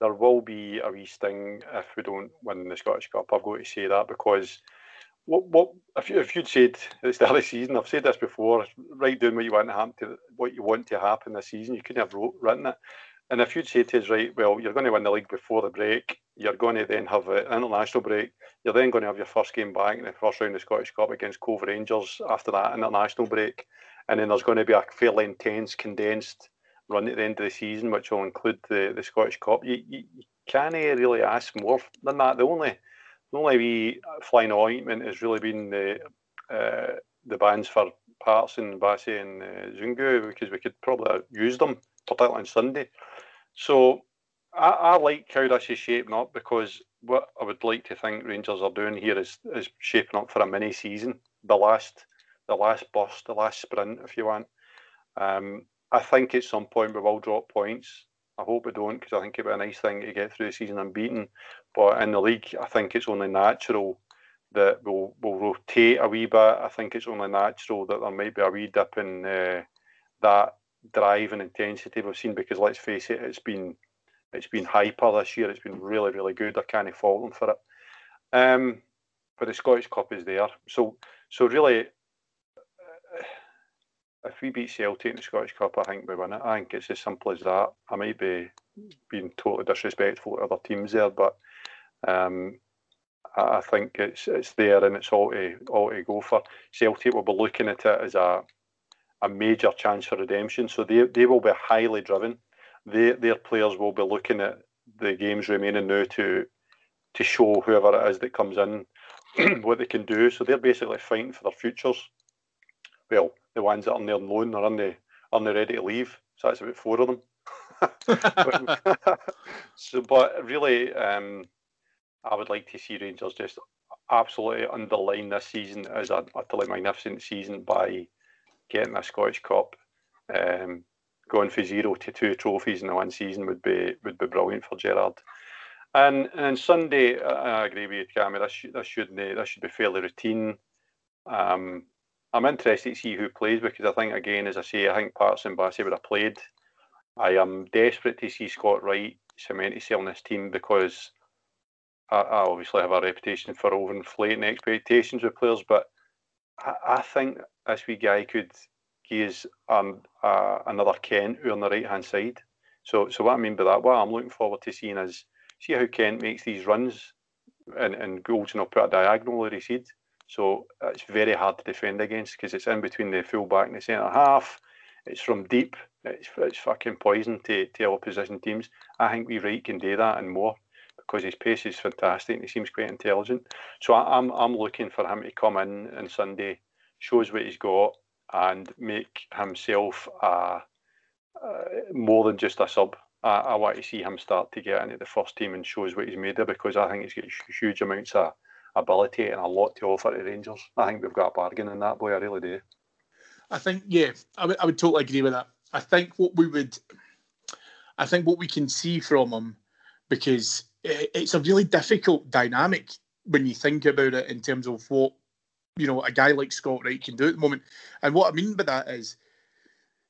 there will be a wee sting if we don't win the Scottish Cup. I've got to say that because what what if you if you'd said at the start of the season, I've said this before, write down what you want to happen to what you want to happen this season. You couldn't have wrote, written it. And if you'd said to us, right, well, you're going to win the league before the break, you're going to then have an international break, you're then going to have your first game back in the first round of the Scottish Cup against Cove Rangers after that international break, and then there's going to be a fairly intense, condensed run at the end of the season, which will include the, the Scottish Cup. You, you, you can't really ask more than that. The only the only wee flying ointment has really been the uh, the bans for Patterson, Bassey, and uh, Zungu because we could probably use them, particularly on Sunday. So I, I like how this is shaping up because what I would like to think Rangers are doing here is is shaping up for a mini season, the last the last burst, the last sprint, if you want. Um, I think at some point we will drop points. I hope we don't because I think it'd be a nice thing to get through the season unbeaten. But in the league, I think it's only natural that we'll, we'll rotate a wee bit. I think it's only natural that there might be a wee dip in uh, that drive and intensity we've seen because let's face it, it's been it's been hyper this year. It's been really, really good. I can't fault them for it. Um, but the Scottish Cup is there, so so really if we beat Celtic in the Scottish Cup, I think we win it. I think it's as simple as that. I might be being totally disrespectful to other teams there, but um, I, think it's it's there and it's all to all to go for. Celtic will be looking at it as a a major chance for redemption, so they they will be highly driven. They, their players will be looking at the games remaining now to to show whoever it is that comes in what they can do. So they're basically fighting for their futures. Well, the ones that are on their loan are on the are they ready to leave. So that's about four of them. so, but really, um, I would like to see Rangers just absolutely underline this season as a utterly magnificent season by getting a Scottish Cup. Um, going for zero to two trophies in the one season would be would be brilliant for Gerrard. And and Sunday, I agree with you, Cammy. This should this should this should be fairly routine. Um, I'm interested to see who plays because I think, again, as I say, I think Patterson Bassey would have played. I am desperate to see Scott Wright cement himself on this team because I, I, obviously have a reputation for overinflating expectations with players, but I, I think this wee guy could give um, uh, another Kent on the right hand side. So, so what I mean by that, what I'm looking forward to seeing is see how Kent makes these runs and, and goals and I'll put a diagonal he seed. So it's very hard to defend against because it's in between the full back and the centre half. It's from deep. It's, it's fucking poison to, to opposition teams. I think we Wright can do that and more because his pace is fantastic and he seems quite intelligent. So I, am I'm looking for him to come in on Sunday, shows what he's got, and make himself uh, uh, more than just a sub. I, I, want to see him start to get into the first team and shows what he's made of because I think he's got huge amounts of ability and a lot to offer to Rangers. I think we've got a bargain in that boy. I really do. I think yeah, I would would totally agree with that. I think what we would, I think what we can see from him, because it's a really difficult dynamic when you think about it in terms of what you know a guy like Scott Wright can do at the moment. And what I mean by that is,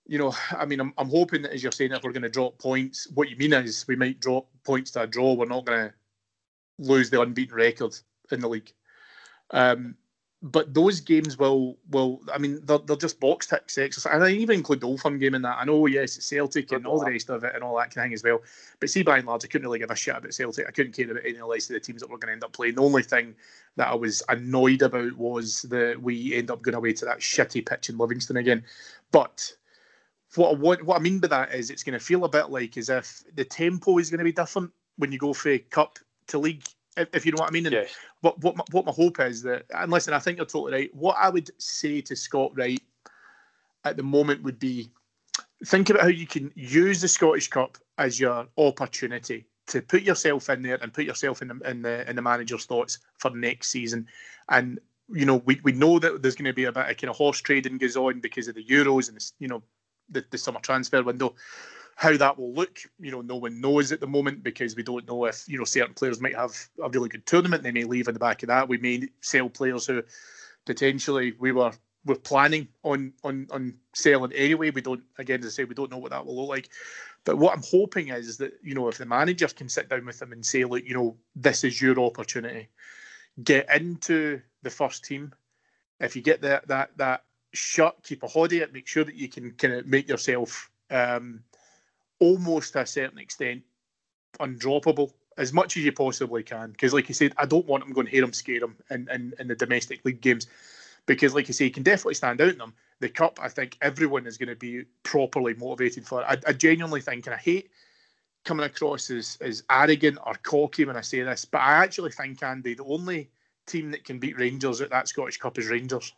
you know, I mean I'm I'm hoping that as you're saying if we're going to drop points, what you mean is we might drop points to a draw. We're not going to lose the unbeaten record in the league. Um, but those games will will I mean they're, they're just box ticks exercise and I even include the Old Firm game in that. I know yes it's Celtic and all the rest of it and all that kind of thing as well. But see by and large I couldn't really give a shit about Celtic. I couldn't care about any of the less of the teams that we're going to end up playing. The only thing that I was annoyed about was that we end up going away to that shitty pitch in Livingston again. But what I want, what I mean by that is it's going to feel a bit like as if the tempo is going to be different when you go from cup to league if, if you know what I mean. And what what my, what my hope is that, and listen, I think you're totally right. What I would say to Scott Wright at the moment would be think about how you can use the Scottish Cup as your opportunity to put yourself in there and put yourself in the in the in the manager's thoughts for next season. And you know, we, we know that there's going to be a bit of kind of horse trading goes on because of the Euros and the, you know the, the summer transfer window. How that will look, you know, no one knows at the moment because we don't know if you know certain players might have a really good tournament. They may leave in the back of that. We may sell players who potentially we were we're planning on on on selling anyway. We don't again as I say we don't know what that will look like. But what I'm hoping is that you know if the manager can sit down with them and say, look, you know, this is your opportunity, get into the first team. If you get that that that shut, keep a hold of it, make sure that you can kind of make yourself um, almost to a certain extent undroppable as much as you possibly can. Because, like you said, I don't want them going hear them scare them in, in, in the domestic league games. Because, like you say, you can definitely stand out in them. The cup, I think everyone is going to be properly motivated for. I, I genuinely think, and I hate coming across as, as arrogant or cocky when I say this, but I actually think, Andy, the only team that can beat Rangers at that Scottish Cup is Rangers.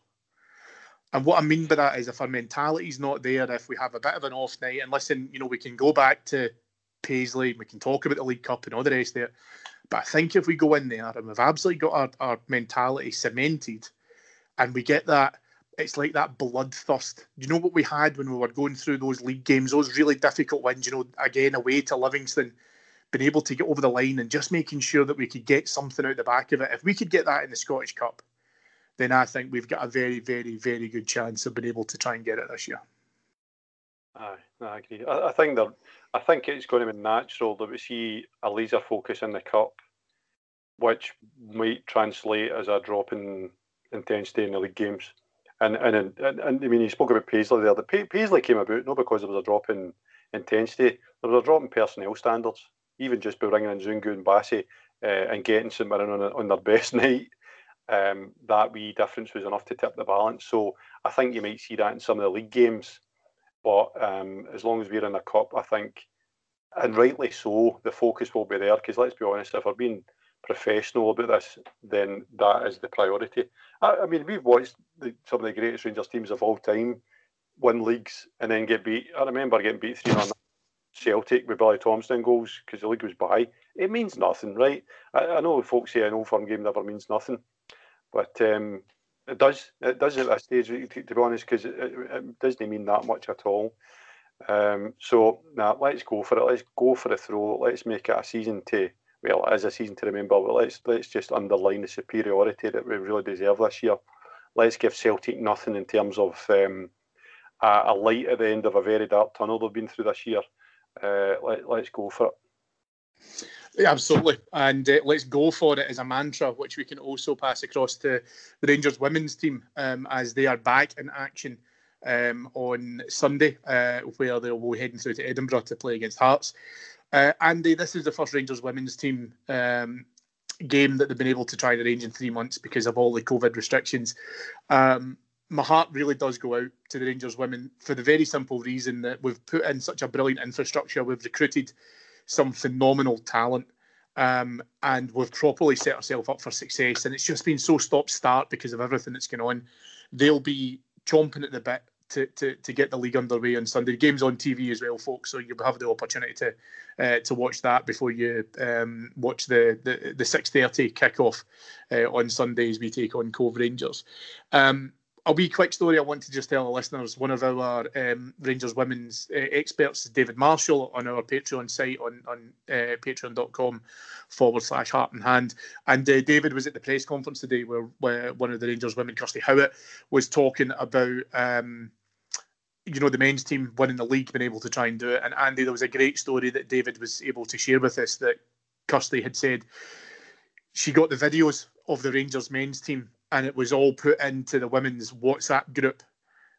And what I mean by that is if our mentality's not there, if we have a bit of an off night, and listen, you know, we can go back to Paisley, we can talk about the League Cup and all the rest of it. But I think if we go in there and we've absolutely got our, our mentality cemented and we get that, it's like that bloodthirst. You know what we had when we were going through those league games, those really difficult wins, you know, again, away to Livingston, being able to get over the line and just making sure that we could get something out the back of it. If we could get that in the Scottish Cup, then I think we've got a very, very, very good chance of being able to try and get it this year. Aye, I agree. I, I think that I think it's going to be natural that we see a laser focus in the cup, which might translate as a drop in intensity in the league games. And and and, and, and I mean, you spoke about Paisley there. The Paisley came about not because there was a drop in intensity, there was a drop in personnel standards. Even just by bringing in Zungu and Bassey uh, and getting St Mirren on, on their best night, um, that wee difference was enough to tip the balance. So I think you might see that in some of the league games. But um, as long as we're in the cup, I think, and rightly so, the focus will be there. Because let's be honest, if we're being professional about this, then that is the priority. I, I mean, we've watched the, some of the greatest Rangers teams of all time win leagues and then get beat. I remember getting beat 3 on Celtic with Billy Thompson goals because the league was by. It means nothing, right? I, I know folks say an old firm game never means nothing, but um, it does. It does at that stage, to, to be honest, because it, it, doesn't mean that much at all. Um, so now nah, let's go for it. Let's go for the throw. Let's make it a season to well, as a season to remember. But let's let's just underline the superiority that we really deserve this year. Let's give Celtic nothing in terms of um, a, a, light at the end of a very dark tunnel they've been through this year. Uh, let, let's go for it. Absolutely. And uh, let's go for it as a mantra, which we can also pass across to the Rangers women's team um, as they are back in action um, on Sunday, uh, where they'll be heading through to Edinburgh to play against Hearts. Uh, Andy, this is the first Rangers women's team um, game that they've been able to try and arrange in three months because of all the COVID restrictions. Um, my heart really does go out to the Rangers women for the very simple reason that we've put in such a brilliant infrastructure. We've recruited some phenomenal talent. Um, and we've properly set ourselves up for success. And it's just been so stop start because of everything that's going on. They'll be chomping at the bit to, to, to get the league underway on Sunday. The game's on TV as well, folks, so you'll have the opportunity to uh, to watch that before you um, watch the the, the six thirty kickoff uh, on Sunday as we take on Cove Rangers. Um, a wee quick story I want to just tell the listeners. One of our um, Rangers women's uh, experts is David Marshall on our Patreon site on, on uh, patreon.com forward slash heart and hand. And uh, David was at the press conference today where, where one of the Rangers women, Kirsty Howat, was talking about. Um, you know the men's team winning the league, being able to try and do it. And Andy, there was a great story that David was able to share with us that Kirsty had said she got the videos of the Rangers men's team and it was all put into the women's WhatsApp group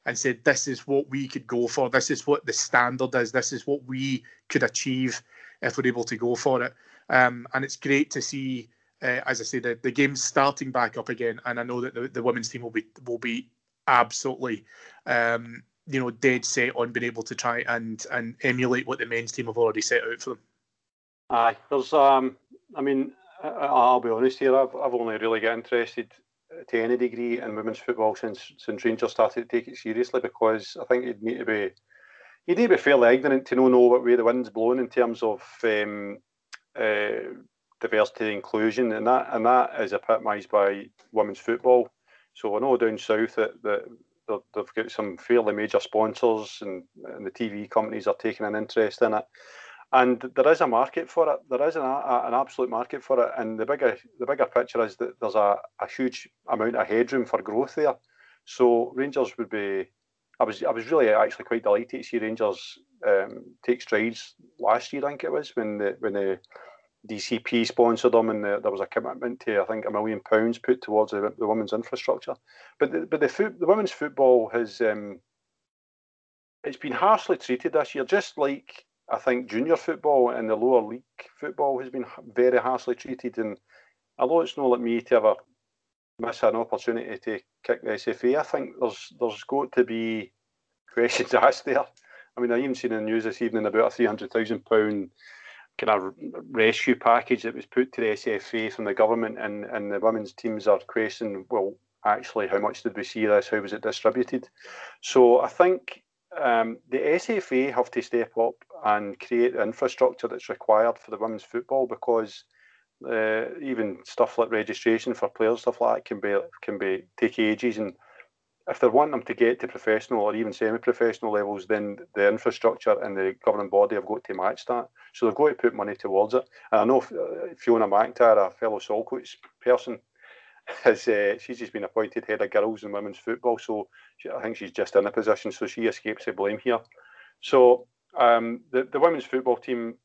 and said, This is what we could go for. This is what the standard is. This is what we could achieve if we're able to go for it. Um, and it's great to see, uh, as I say, the, the game's starting back up again. And I know that the, the women's team will be will be absolutely, um, you know, dead set on being able to try and and emulate what the men's team have already set out for them. Aye, there's um, I mean, I'll be honest here. I've I've only really got interested to any degree in women's football since since Rangers started to take it seriously because I think you'd need to be you need to be fairly ignorant to know know what way the wind's blowing in terms of um, uh, diversity inclusion, and that and that is epitomised by women's football. So I know down south that, that they've got some fairly major sponsors, and, and the TV companies are taking an interest in it and there is a market for it. There is an, a, an absolute market for it, and the bigger the bigger picture is that there's a, a huge amount of headroom for growth there. So Rangers would be I was I was really actually quite delighted to see Rangers um, take strides last year. I think it was when the when the DCP sponsored them and the, there was a commitment to I think a million pounds put towards the, the women's infrastructure. But the, but the foot, the women's football has um, it's been harshly treated this year, just like I think junior football and the lower league football has been very harshly treated. And although it's not like me to ever miss an opportunity to kick the SFA, I think there's there's got to be questions asked there. I mean, I even seen in the news this evening about a three hundred thousand pound kind of rescue package that was put to the SFA from the government, and and the women's teams are questioning, well, actually, how much did we see this? How was it distributed? So I think um, the SFA have to step up and create the infrastructure that's required for the women's football because uh, even stuff like registration for players, stuff like that can be can be take ages. And if they want them to get to professional or even semi-professional levels, then the infrastructure and the governing body have got to match that. So they've got to put money towards it. And I know uh, Fiona McIntyre, a fellow Saltcoats person, has uh, she's just been appointed head of girls and women's football. So she, I think she's just in a position, so she escapes the blame here. So um, the the women's football team,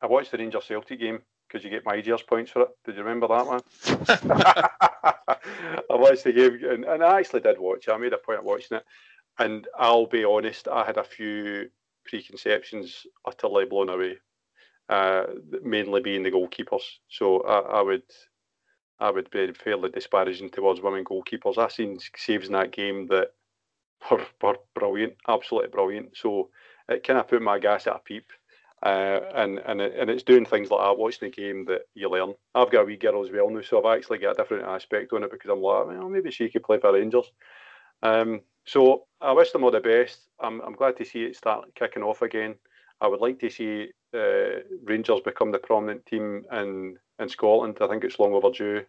I watched the Rangers Celtic game because you get my Gears points for it. Did you remember that one? I watched the game and, and I actually did watch it. I made a point of watching it, and I'll be honest, I had a few preconceptions utterly blown away. Uh, mainly being the goalkeepers. So I, I would I would be fairly disparaging towards women goalkeepers. I've seen saves in that game that were, were brilliant, absolutely brilliant. So it kind of put my gas at a peep. Uh, and and it, and it's doing things like that, watching the game that you learn. I've got a wee girl as well now, so I've actually got a different aspect on it because I'm like, well, maybe she could play for Rangers. Um, so I wish them all the best. I'm, I'm glad to see it start kicking off again. I would like to see uh, Rangers become the prominent team in in Scotland. I think it's long overdue,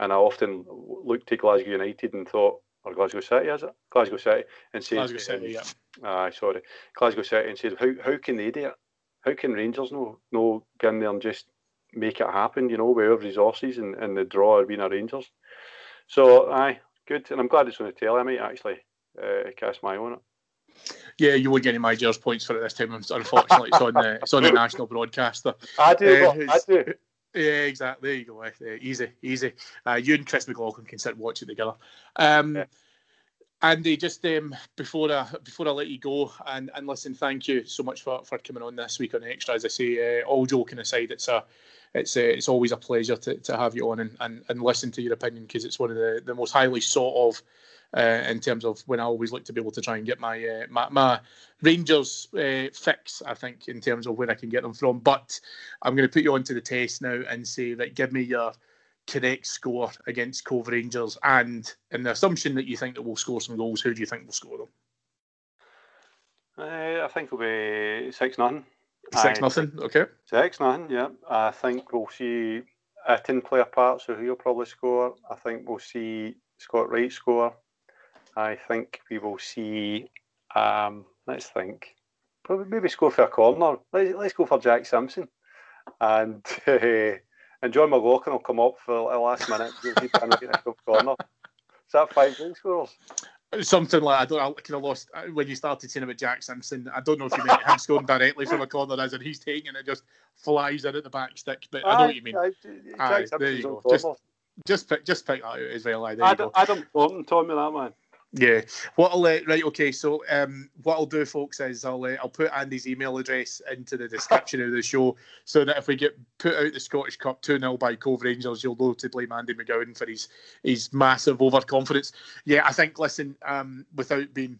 and I often looked to Glasgow United and thought, or Glasgow City, is it? Glasgow City, and said, Glasgow City, yeah. Aye, sorry, Glasgow City, and said, how how can they do it? How can Rangers no no get in there and just make it happen? You know, have resources and, and the draw being a Rangers. So aye, good, and I'm glad it's on the telly. I might actually uh, cast my own it. Yeah, you won't get any my Gears points for it this time. Unfortunately, it's on the it's on the national broadcaster. I do, uh, I do. Yeah, exactly. There you go. Uh, easy, easy. Uh, you and Chris McLaughlin can sit and watch it together. Um, yeah. Andy, just um, before I before I let you go and, and listen, thank you so much for, for coming on this week on Extra. As I say, uh, all joking aside, it's a it's a, it's always a pleasure to, to have you on and, and, and listen to your opinion because it's one of the, the most highly sought of uh, in terms of when I always look to be able to try and get my uh, my, my, Rangers uh, fix. I think in terms of where I can get them from. But I'm going to put you onto the test now and say that give me your correct score against Cove Rangers, and in the assumption that you think that we'll score some goals, who do you think will score them? Uh, I think it'll be six nothing. Six nothing. Okay. Six nothing. Yeah. I think we'll see Itten play a part, so he'll probably score. I think we'll see Scott Wright score. I think we will see. Um, let's think. Probably maybe score for a corner. Let's, let's go for Jack Simpson, and uh, and Jon McLaughlin will come up for the last minute. corner. Is that five goal scores? Something like I don't. I kind of lost uh, when you started saying about Jack Simpson. I don't know if you meant him scoring directly from a corner, as in he's taking it just flies in at the back stick. But I know what you mean. Aye, there you go. Just, just pick, just pick that out as well. Like, Adam, Adam Thornton told me that man. Yeah. What I'll uh, right. Okay. So um, what I'll do, folks, is I'll uh, I'll put Andy's email address into the description of the show, so that if we get put out the Scottish Cup two 0 by Cove Rangers, you'll know to blame Andy McGowan for his his massive overconfidence. Yeah, I think. Listen, um, without being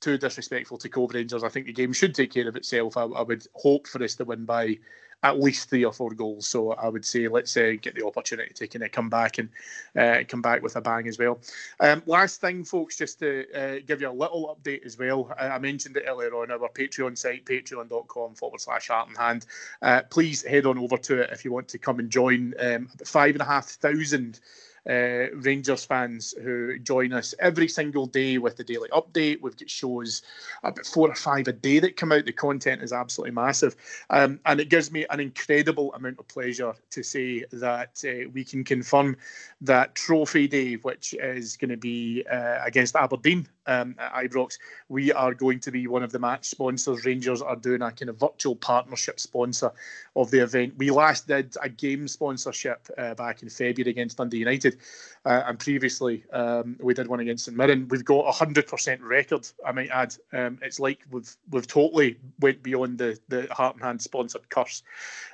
too disrespectful to Cove Rangers, I think the game should take care of itself. I, I would hope for us to win by at least three or four goals. So I would say let's uh, get the opportunity to kind of come back and uh, come back with a bang as well. Um, last thing, folks, just to uh, give you a little update as well. I mentioned it earlier on our Patreon site, patreon.com forward slash heart and hand. Uh, please head on over to it if you want to come and join. Um, five and a half thousand uh, Rangers fans who join us every single day with the daily update. We've got shows about four or five a day that come out. The content is absolutely massive. Um, and it gives me an incredible amount of pleasure to say that uh, we can confirm that Trophy Day, which is going to be uh, against Aberdeen um, at Ibrox, we are going to be one of the match sponsors. Rangers are doing a kind of virtual partnership sponsor of the event. We last did a game sponsorship uh, back in February against Dundee United, uh, and previously um, we did one against St Mirren. We've got a hundred percent record, I might add. Um, it's like we've we've totally went beyond the the heart and hand sponsored curse,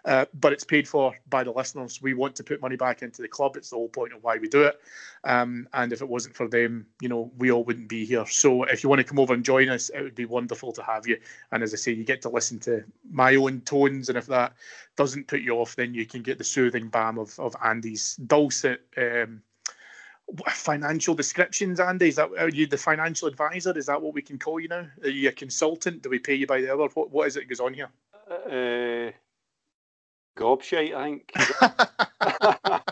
uh, but it's paid for by the listeners. We want to put money back into the club. It's the whole point of why we do it. Um, and if it wasn't for them, you know, we all wouldn't be here. So if you want to come over and join us, it would be wonderful to have you. And as I say, you get to listen to my own tones, and if that doesn't put you off, then you can get the soothing balm of of Andy's dulcet. Um, financial descriptions, Andy? Is that are you the financial advisor? Is that what we can call you now? Are you a consultant? Do we pay you by the hour? What what is it that goes on here? Uh, gobshite, I think.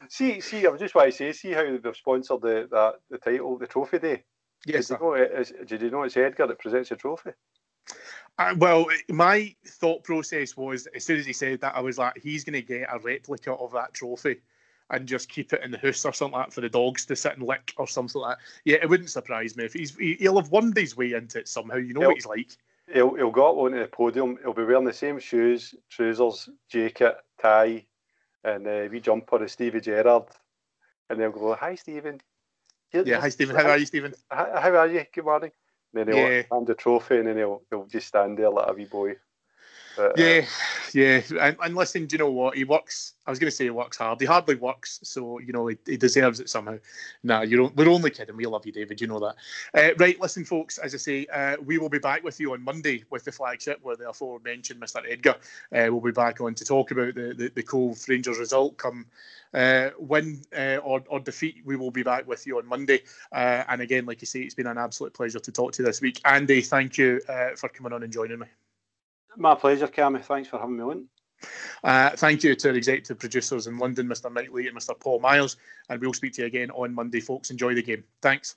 see, see, I was just want to say, see how they've sponsored the that the title, the trophy day. Yes. Did you know, did you know it's Edgar that presents the trophy? Well, my thought process was as soon as he said that, I was like, he's going to get a replica of that trophy and just keep it in the house or something like that for the dogs to sit and lick or something like that. Yeah, it wouldn't surprise me if he's he'll have won his way into it somehow. You know he'll, what he's like. He'll he'll go up onto the podium. He'll be wearing the same shoes, trousers, jacket, tie, and uh, wee jumper as Stevie Gerrard, and they'll go, "Hi, Stephen." yeah, hi Stephen. How are you, Stephen? How, how are you? Good morning. And then he'll yeah. hand the trophy, and then he'll he'll just stand there like a wee boy. But, yeah, uh, yeah. And, and, listen, do you know what? He works. I was going to say he works hard. He hardly works, so you know he, he deserves it somehow. Nah, you're we're only kidding. We love you, David. You know that. Uh, right, listen, folks. As I say, uh, we will be back with you on Monday with the flagship, where the aforementioned Mr. Edgar uh, will be back on to talk about the the, the Cove Rangers result come uh, win uh, or, or defeat, we will be back with you on Monday. Uh, and again, like you say, it's been an absolute pleasure to talk to you this week. Andy, thank you uh, for coming on and joining me. My pleasure, Cammy. Thanks for having me on. Uh, thank you to our executive producers in London, Mr. Knightley and Mr. Paul Miles. And we'll speak to you again on Monday, folks. Enjoy the game. Thanks.